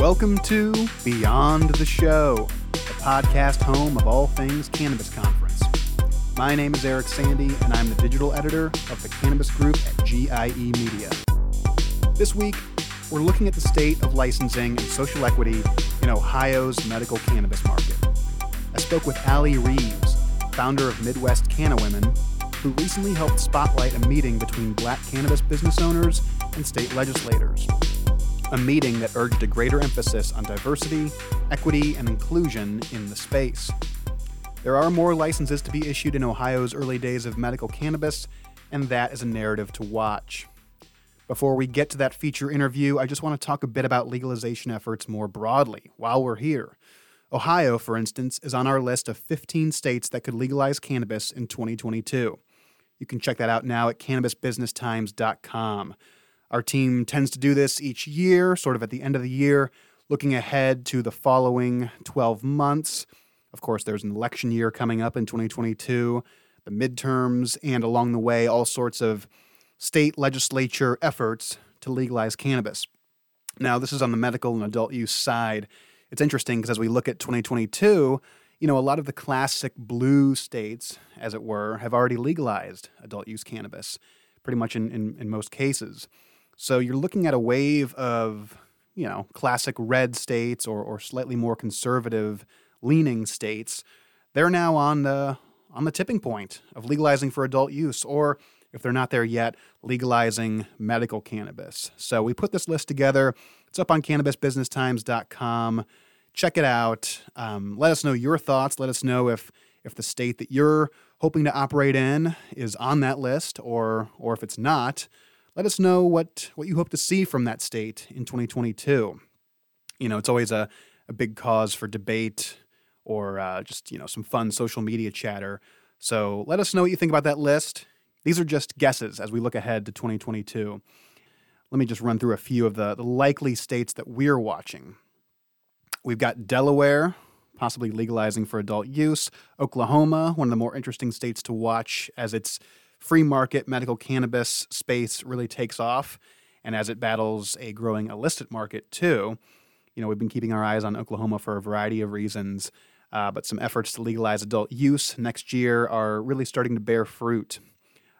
Welcome to Beyond the Show, the podcast home of all things Cannabis Conference. My name is Eric Sandy, and I'm the digital editor of the Cannabis Group at GIE Media. This week, we're looking at the state of licensing and social equity in Ohio's medical cannabis market. I spoke with Ally Reaves, founder of Midwest Canna Women, who recently helped spotlight a meeting between black cannabis business owners and state legislators. A meeting that urged a greater emphasis on diversity, equity, and inclusion in the space. There are more licenses to be issued in Ohio's early days of medical cannabis, and that is a narrative to watch. Before we get to that feature interview, I just want to talk a bit about legalization efforts more broadly while we're here. Ohio, for instance, is on our list of 15 states that could legalize cannabis in 2022. You can check that out now at cannabisbusinesstimes.com. Our team tends to do this each year, sort of at the end of the year, looking ahead to the following 12 months. Of course, there's an election year coming up in 2022, the midterms, and along the way, all sorts of state legislature efforts to legalize cannabis. Now, this is on the medical and adult use side. It's interesting because as we look at 2022, you know, a lot of the classic blue states, as it were, have already legalized adult use cannabis, pretty much in, in, in most cases. So you're looking at a wave of, you know, classic red states or, or slightly more conservative leaning states. They're now on the on the tipping point of legalizing for adult use, or if they're not there yet, legalizing medical cannabis. So we put this list together. It's up on cannabisbusinesstimes.com check it out. Um, let us know your thoughts. Let us know if if the state that you're hoping to operate in is on that list, or or if it's not. Let us know what what you hope to see from that state in 2022. You know, it's always a a big cause for debate or uh, just you know some fun social media chatter. So let us know what you think about that list. These are just guesses as we look ahead to 2022. Let me just run through a few of the, the likely states that we're watching. We've got Delaware, possibly legalizing for adult use. Oklahoma, one of the more interesting states to watch as its free market medical cannabis space really takes off and as it battles a growing illicit market too. You know, we've been keeping our eyes on Oklahoma for a variety of reasons, uh, but some efforts to legalize adult use next year are really starting to bear fruit.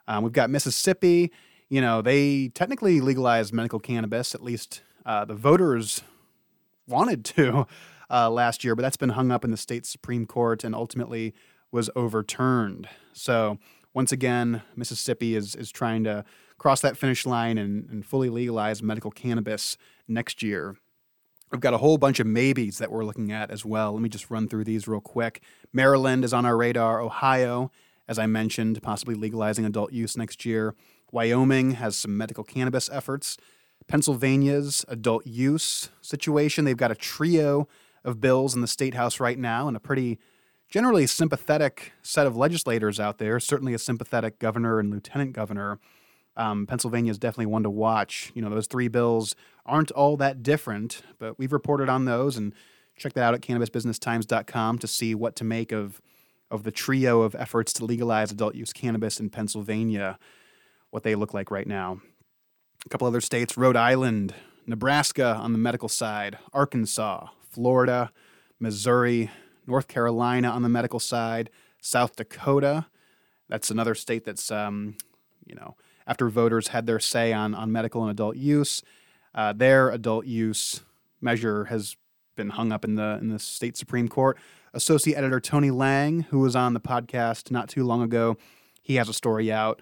Um, we've got Mississippi. You know, they technically legalized medical cannabis, at least uh, the voters wanted to uh, last year, but that's been hung up in the state Supreme Court and ultimately was overturned. So, once again, Mississippi is, is trying to cross that finish line and, and fully legalize medical cannabis next year. We've got a whole bunch of maybes that we're looking at as well. Let me just run through these real quick. Maryland is on our radar. Ohio, as I mentioned, possibly legalizing adult use next year. Wyoming has some medical cannabis efforts. Pennsylvania's adult use situation. They've got a trio of bills in the state house right now and a pretty generally sympathetic set of legislators out there, certainly a sympathetic governor and lieutenant governor. Um, Pennsylvania is definitely one to watch. You know, those three bills aren't all that different, but we've reported on those and check that out at cannabisbusinesstimes.com to see what to make of of the trio of efforts to legalize adult use cannabis in Pennsylvania, what they look like right now a couple other states Rhode Island, Nebraska on the medical side, Arkansas, Florida, Missouri, North Carolina on the medical side, South Dakota. That's another state that's, um, you know, after voters had their say on, on medical and adult use, uh, their adult use measure has been hung up in the in the state supreme court. Associate editor Tony Lange, who was on the podcast not too long ago, he has a story out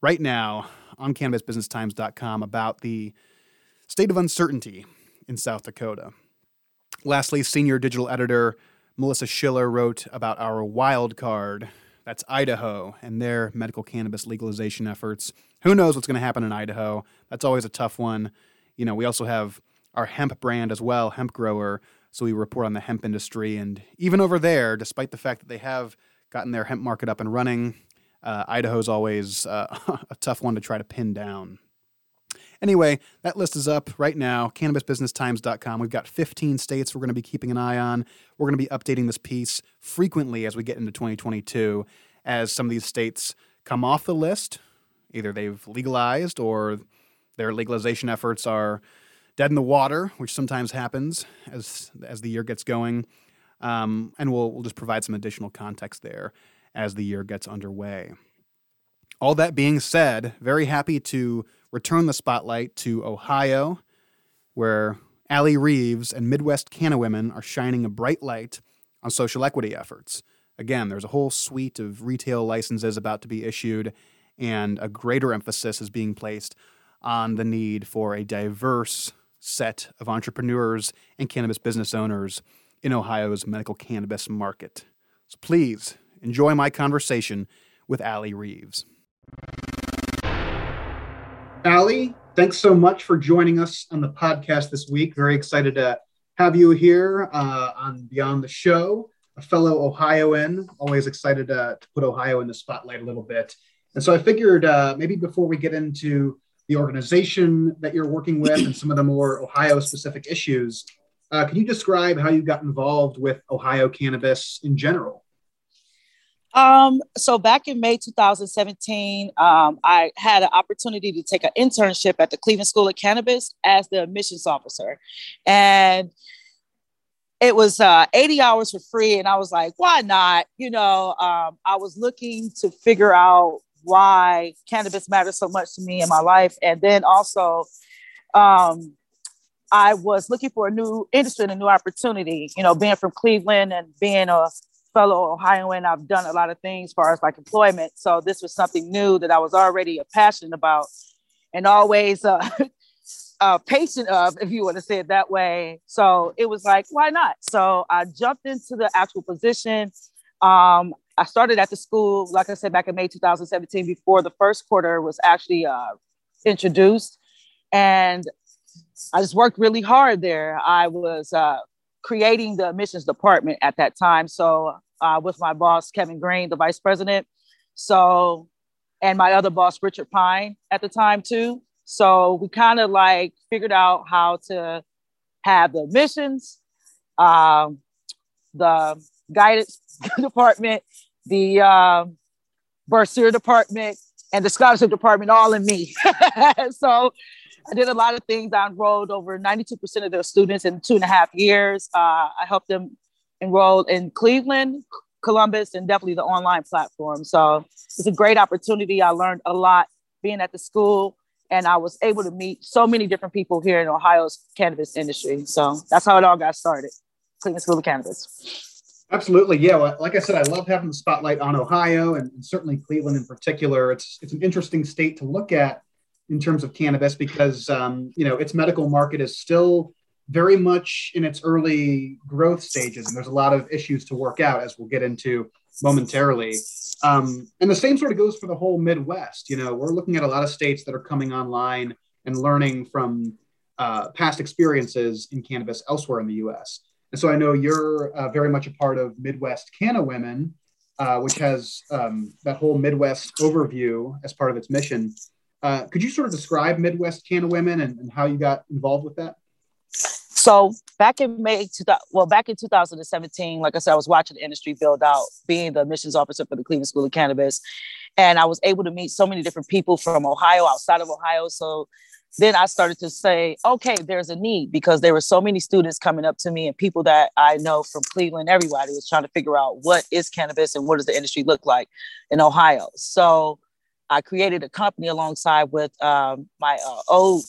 right now on cannabisbusinesstimes.com about the state of uncertainty in South Dakota. Lastly, senior digital editor Melissa Schiller wrote about our wild card. That's Idaho and their medical cannabis legalization efforts. Who knows what's going to happen in Idaho? That's always a tough one. You know, we also have our hemp brand as well, Hemp Grower. So we report on the hemp industry. And even over there, despite the fact that they have gotten their hemp market up and running, uh, Idaho's always uh, a tough one to try to pin down. Anyway, that list is up right now, cannabisbusinesstimes.com. We've got 15 states we're going to be keeping an eye on. We're going to be updating this piece frequently as we get into 2022 as some of these states come off the list. Either they've legalized or their legalization efforts are dead in the water, which sometimes happens as as the year gets going. Um, and we'll we'll just provide some additional context there as the year gets underway. All that being said, very happy to return the spotlight to Ohio, where Ally Reaves and Midwest Canna Women are shining a bright light on social equity efforts. Again, there's a whole suite of retail licenses about to be issued, and a greater emphasis is being placed on the need for a diverse set of entrepreneurs and cannabis business owners in Ohio's medical cannabis market. So please enjoy my conversation with Ally Reaves. Ally, thanks so much for joining us on the podcast this week. Very excited to have you here uh, on Beyond the Show, a fellow Ohioan. Always excited to, to, put Ohio in the spotlight a little bit. And so I figured uh, maybe before we get into the organization that you're working with and some of the more Ohio specific issues, uh, can you describe how you got involved with Ohio cannabis in general? Um, so back in May 2017, um, I had an opportunity to take an internship at the Cleveland School of Cannabis as the admissions officer. And it was uh, 80 hours for free. And I was like, why not? You know, um, I was looking to figure out why cannabis matters so much to me in my life. And then also, um, I was looking for a new industry and a new opportunity, you know, being from Cleveland and being a fellow Ohioan, I've done a lot of things as far as like employment. So this was something new that I was already a passionate about and always uh, uh, patient of, if you want to say it that way. So it was like, why not? So I jumped into the actual position. Um, I started at the school, like I said, back in May 2017, before the first quarter was actually uh, introduced. And I just worked really hard there. I was uh, creating the admissions department at that time. So uh, with my boss, Kevin Green, the vice president. So, and my other boss, Richard Pine at the time too. So we kind of like figured out how to have the admissions, um, the guidance department, the um, bursary department, and the scholarship department all in me. so I did a lot of things. I enrolled over 92% of their students in two and a half years. Uh, I helped them enroll in Cleveland, Columbus, and definitely the online platform. So it's a great opportunity. I learned a lot being at the school, and I was able to meet so many different people here in Ohio's cannabis industry. So that's how it all got started. Cleveland School of Cannabis. Absolutely, yeah. Well, like I said, I love having the spotlight on Ohio and, and certainly Cleveland in particular. It's it's an interesting state to look at in terms of cannabis because um, you know its medical market is still very much in its early growth stages, and there's a lot of issues to work out as we'll get into momentarily. Um, and the same sort of goes for the whole Midwest. You know, we're looking at a lot of states that are coming online and learning from uh, past experiences in cannabis elsewhere in the U.S. And so I know you're uh, very much a part of Midwest Canna Women, uh, which has um, that whole Midwest overview as part of its mission. Uh, could you sort of describe Midwest Canna Women and, and, how you got involved with that? So back in May, well, back in 2017, like I said, I was watching the industry build out, being the admissions officer for the Cleveland School of Cannabis, and I was able to meet so many different people from Ohio, outside of Ohio. So then I started to say, okay, there's a need because there were so many students coming up to me and people that I know from Cleveland, everybody was trying to figure out what is cannabis and what does the industry look like in Ohio. So I created a company alongside with um, my uh, old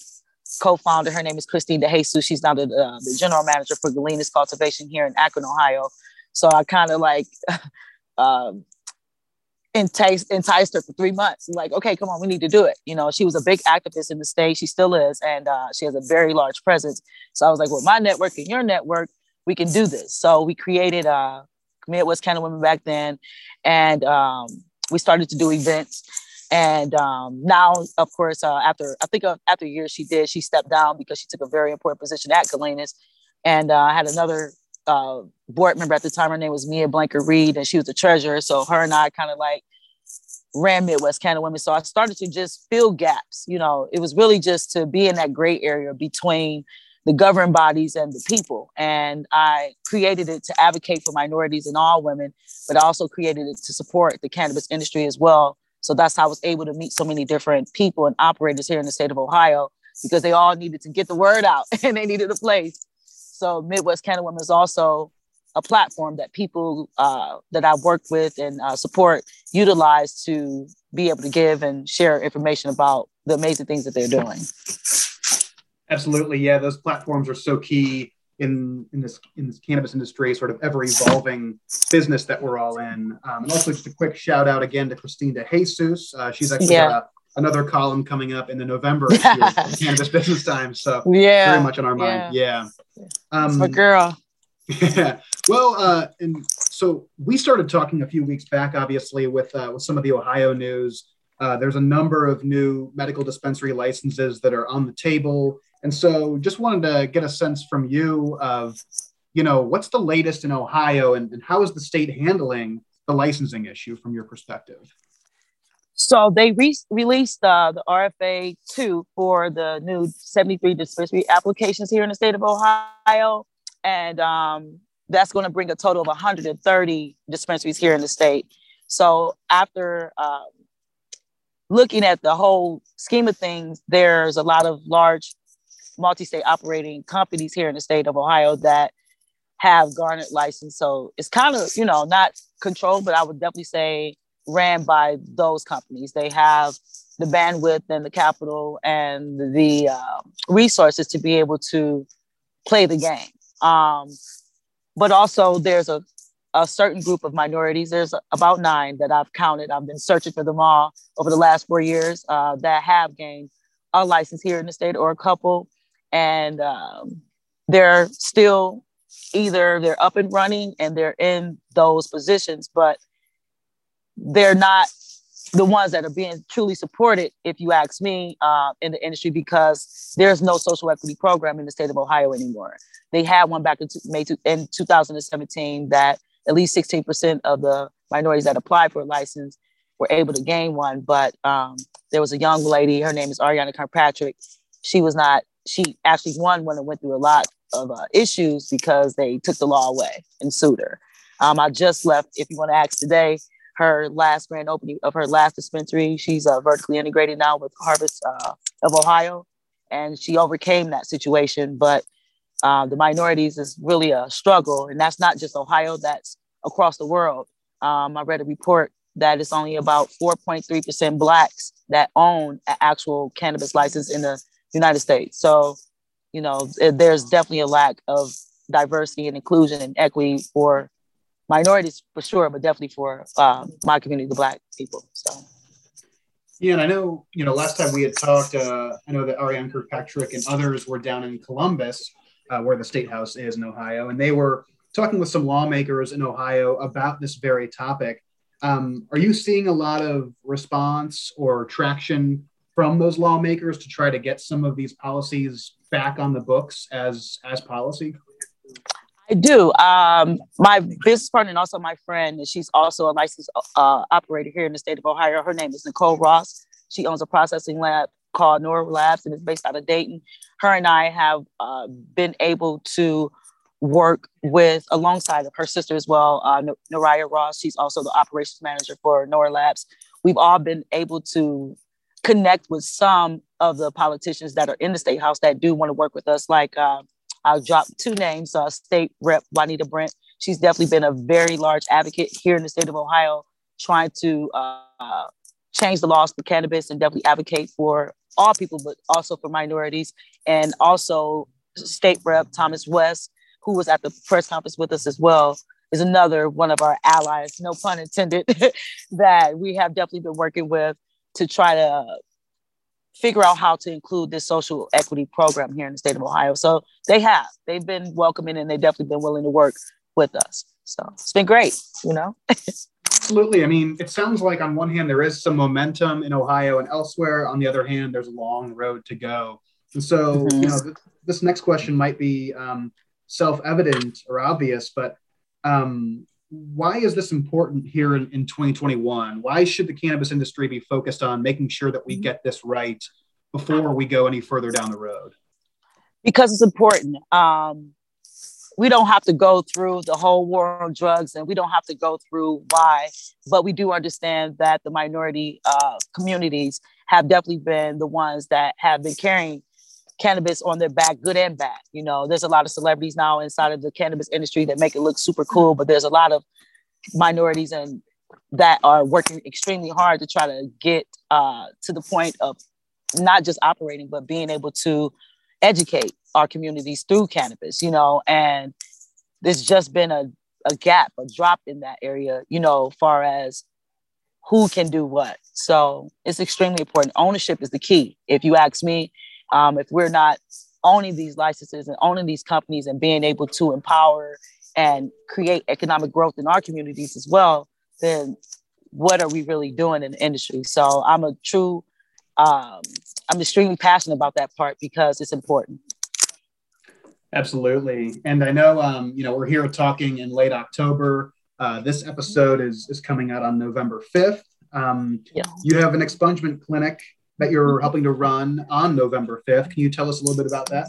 co-founder. Her name is Christine DeJesus. She's now the, uh, the general manager for Galena's Cultivation here in Akron, Ohio. So I kind of like um, enticed, enticed her for three months. Like, okay, come on, we need to do it. You know, she was a big activist in the state. She still is, and uh, she has a very large presence. So I was like, well, my network and your network, we can do this. So we created uh, Midwest Canna Women back then, and um, we started to do events and um, now, of course, uh, after I think uh, after years she did, she stepped down because she took a very important position at Galena's. And uh, I had another uh, board member at the time. Her name was Mia Blanker Reed, and she was the treasurer. So her and I kind of like ran Midwest Canna Women. So I started to just fill gaps. You know, it was really just to be in that gray area between the governing bodies and the people. And I created it to advocate for minorities and all women, but I also created it to support the cannabis industry as well so that's how I was able to meet so many different people and operators here in the state of Ohio because they all needed to get the word out and they needed a place. So Midwest Canna Women is also a platform that people uh, that I work with and uh, support utilize to be able to give and share information about the amazing things that they're doing. Absolutely, yeah. Those platforms are so key in in this in this cannabis industry, sort of ever evolving business that we're all in. Um, and also, just a quick shout out again to Christine De Jesus. Uh, she's actually yeah. got a, another column coming up in the November Cannabis Business Times. So yeah, very much on our mind. Yeah, yeah. Um, my girl. Yeah. Well, uh, and so we started talking a few weeks back, obviously, with uh, with some of the Ohio news. Uh, there's a number of new medical dispensary licenses that are on the table, and so just wanted to get a sense from you of, you know, what's the latest in Ohio, and, and how is the state handling the licensing issue from your perspective? So they re- released uh, the RFA two for the new 73 dispensary applications here in the state of Ohio and um, that's going to bring a total of 130 dispensaries here in the state. So after um, looking at the whole scheme of things, there's a lot of large multi-state operating companies here in the state of Ohio that have garnet license. So it's kind of, you know, not controlled, but I would definitely say ran by those companies. They have the bandwidth and the capital and the uh, resources to be able to play the game. Um, but also there's a, a certain group of minorities. There's about nine that I've counted. I've been searching for them all over the last four years uh, that have gained a license here in the state or a couple. And um, they're still either they're up and running and they're in those positions, but they're not the ones that are being truly supported, if you ask me, uh, in the industry, because there's no social equity program in the state of Ohio anymore. They had one back in May in 2017 that at least 16% of the minorities that applied for a license were able to gain one. But um, there was a young lady, her name is Ariane Kirkpatrick. She was not, she actually won when it went through a lot of uh, issues because they took the law away and sued her. Um, I just left, if you want to ask today, her last grand opening of her last dispensary. She's uh, vertically integrated now with Harvest uh, of Ohio, and she overcame that situation. But uh, the minorities is really a struggle, and that's not just Ohio. That's across the world. Um, I read a report that it's only about 4.3% blacks that own an actual cannabis license in the United States. So, you know, there's definitely a lack of diversity and inclusion and equity for minorities for sure, but definitely for um, my community, the Black people. So. Yeah, and I know, you know, last time we had talked, uh, I know that Ariane Kirkpatrick and others were down in Columbus, uh, where the state house is in Ohio, and they were talking with some lawmakers in Ohio about this very topic. Um, are you seeing a lot of response or traction from those lawmakers to try to get some of these policies back on the books as as policy? I do. Um, my business partner and also my friend, she's also a licensed uh, operator here in the state of Ohio. Her name is Nicole Ross. She owns a processing lab called Nora Labs and is based out of Dayton. Her and I have uh, been able to work with alongside of her sister as well, uh, Noraya Ross. She's also the operations manager for Nora Labs. We've all been able to connect with some of the politicians that are in the state house that do want to work with us, like uh, I'll drop two names. Uh, State Rep Juanita Brent. She's definitely been a very large advocate here in the state of Ohio, trying to uh, change the laws for cannabis and definitely advocate for all people, but also for minorities. And also, State Rep Thomas West, who was at the press conference with us as well, is another one of our allies, no pun intended, that we have definitely been working with to try to figure out how to include this social equity program here in the state of Ohio. So they have. They've been welcoming and they've definitely been willing to work with us. So it's been great, you know. Absolutely. I mean, it sounds like on one hand there is some momentum in Ohio and elsewhere. On the other hand, there's a long road to go. And so, mm-hmm. you know, th- this next question might be um, self-evident or obvious, but um, why is this important here in, in 2021? Why should the cannabis industry be focused on making sure that we mm-hmm. get this right before we go any further down the road? Because it's important. Um, we don't have to go through the whole war on drugs and we don't have to go through why, but we do understand that the minority uh, communities have definitely been the ones that have been carrying cannabis on their back, good and bad. You know, there's a lot of celebrities now inside of the cannabis industry that make it look super cool, but there's a lot of minorities and that are working extremely hard to try to get uh, to the point of not just operating, but being able to educate our communities through cannabis, you know, and there's just been a, a gap, a drop in that area, you know, far as who can do what. So it's extremely important. Ownership is the key. If you ask me, um, if we're not owning these licenses and owning these companies and being able to empower and create economic growth in our communities as well, then what are we really doing in the industry? So I'm a true, um, I'm extremely passionate about that part because it's important. Absolutely, and I know um, you know we're here talking in late October. Uh, this episode is is coming out on November fifth. Um, yeah. You have an expungement clinic that you're helping to run on November fifth. Can you tell us a little bit about that?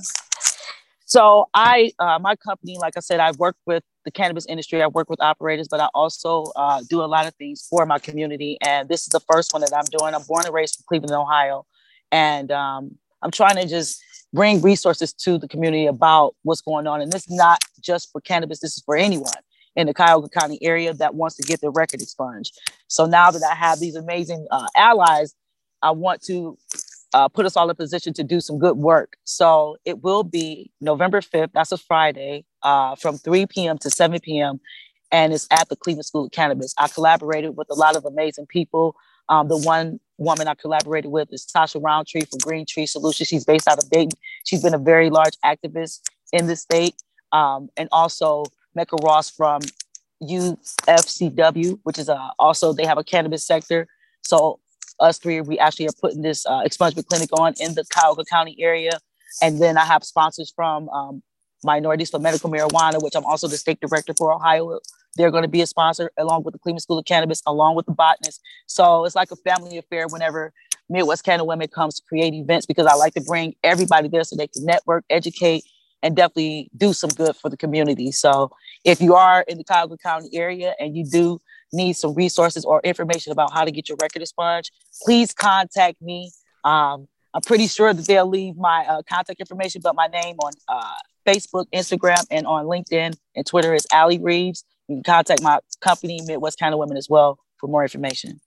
So I, uh, my company, like I said, I work with the cannabis industry. I work with operators, but I also uh, do a lot of things for my community. And this is the first one that I'm doing. I'm born and raised in Cleveland, Ohio, and um, I'm trying to just bring resources to the community about what's going on. And this is not just for cannabis. This is for anyone in the Cuyahoga County area that wants to get their record expunged. So now that I have these amazing uh, allies, I want to uh, put us all in position to do some good work. So it will be November 5th, that's a Friday, uh, from 3 p.m. to 7 p.m. And it's at the Cleveland School of Cannabis. I collaborated with a lot of amazing people. Um, the one woman I collaborated with is Tasha Roundtree from Green Tree Solutions. She's based out of Dayton. She's been a very large activist in the state. Um, and also Mecca Ross from UFCW, which is uh, also, they have a cannabis sector. So us three, we actually are putting this uh, expungement clinic on in the Cuyahoga County area. And then I have sponsors from um, Minorities for Medical Marijuana, which I'm also the state director for Ohio. They're going to be a sponsor along with the Cleveland School of Cannabis, along with the botanists. So it's like a family affair whenever Midwest Canna Women comes to create events because I like to bring everybody there so they can network, educate, and definitely do some good for the community. So if you are in the Cuyahoga County area and you do need some resources or information about how to get your record expunged, please contact me. Um, I'm pretty sure that they'll leave my uh, contact information, but my name on uh, Facebook, Instagram, and on LinkedIn and Twitter is Ally Reaves. You can contact my company, Midwest Canna Women, as well for more information.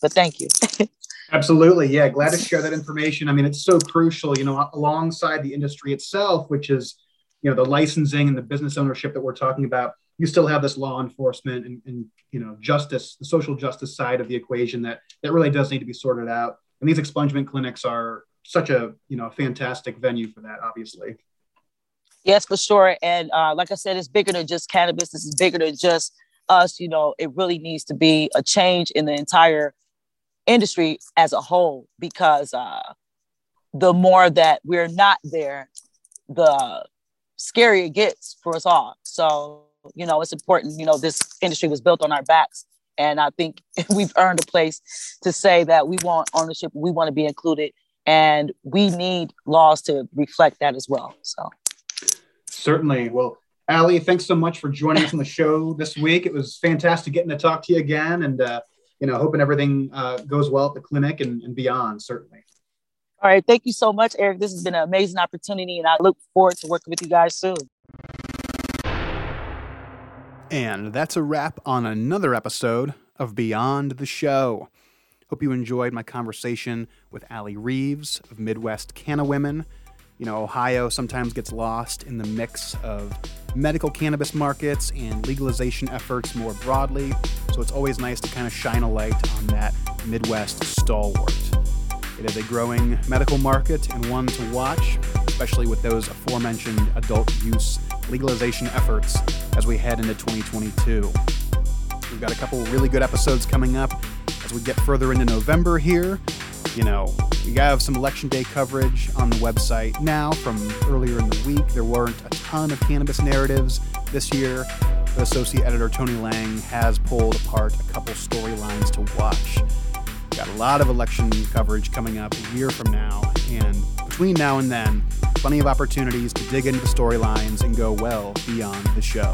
But thank you. Absolutely. Yeah. Glad to share that information. I mean, it's so crucial, you know, alongside the industry itself, which is, you know, the licensing and the business ownership that we're talking about you still have this law enforcement and, and you know justice, the social justice side of the equation that that really does need to be sorted out. And these expungement clinics are such a you know fantastic venue for that, obviously. Yes, for sure. And uh, like I said, it's bigger than just cannabis. This is bigger than just us. You know, it really needs to be a change in the entire industry as a whole because uh, the more that we're not there, the scarier it gets for us all. So you know, it's important. You know, this industry was built on our backs. And I think we've earned a place to say that we want ownership, we want to be included, and we need laws to reflect that as well. So, certainly. Well, Ally, thanks so much for joining us on the show this week. It was fantastic getting to talk to you again, and uh, you know, hoping everything uh, goes well at the clinic and, and beyond. Certainly. All right, thank you so much, Eric. This has been an amazing opportunity, and I look forward to working with you guys soon. And that's a wrap on another episode of Beyond the Show. Hope you enjoyed my conversation with Ally Reaves of Midwest Canna Women. You know, Ohio sometimes gets lost in the mix of medical cannabis markets and legalization efforts more broadly, so it's always nice to kind of shine a light on that Midwest stalwart. It is a growing medical market and one to watch, especially with those aforementioned adult use legalization efforts as we head into 2022. We've got a couple really good episodes coming up as we get further into November here. You know, we have some election day coverage on the website now from earlier in the week. There weren't a ton of cannabis narratives this year. The associate editor Tony Lange has pulled apart a couple storylines to watch. Got a lot of election coverage coming up a year from now, and between now and then, plenty of opportunities to dig into the storylines and go well beyond the show.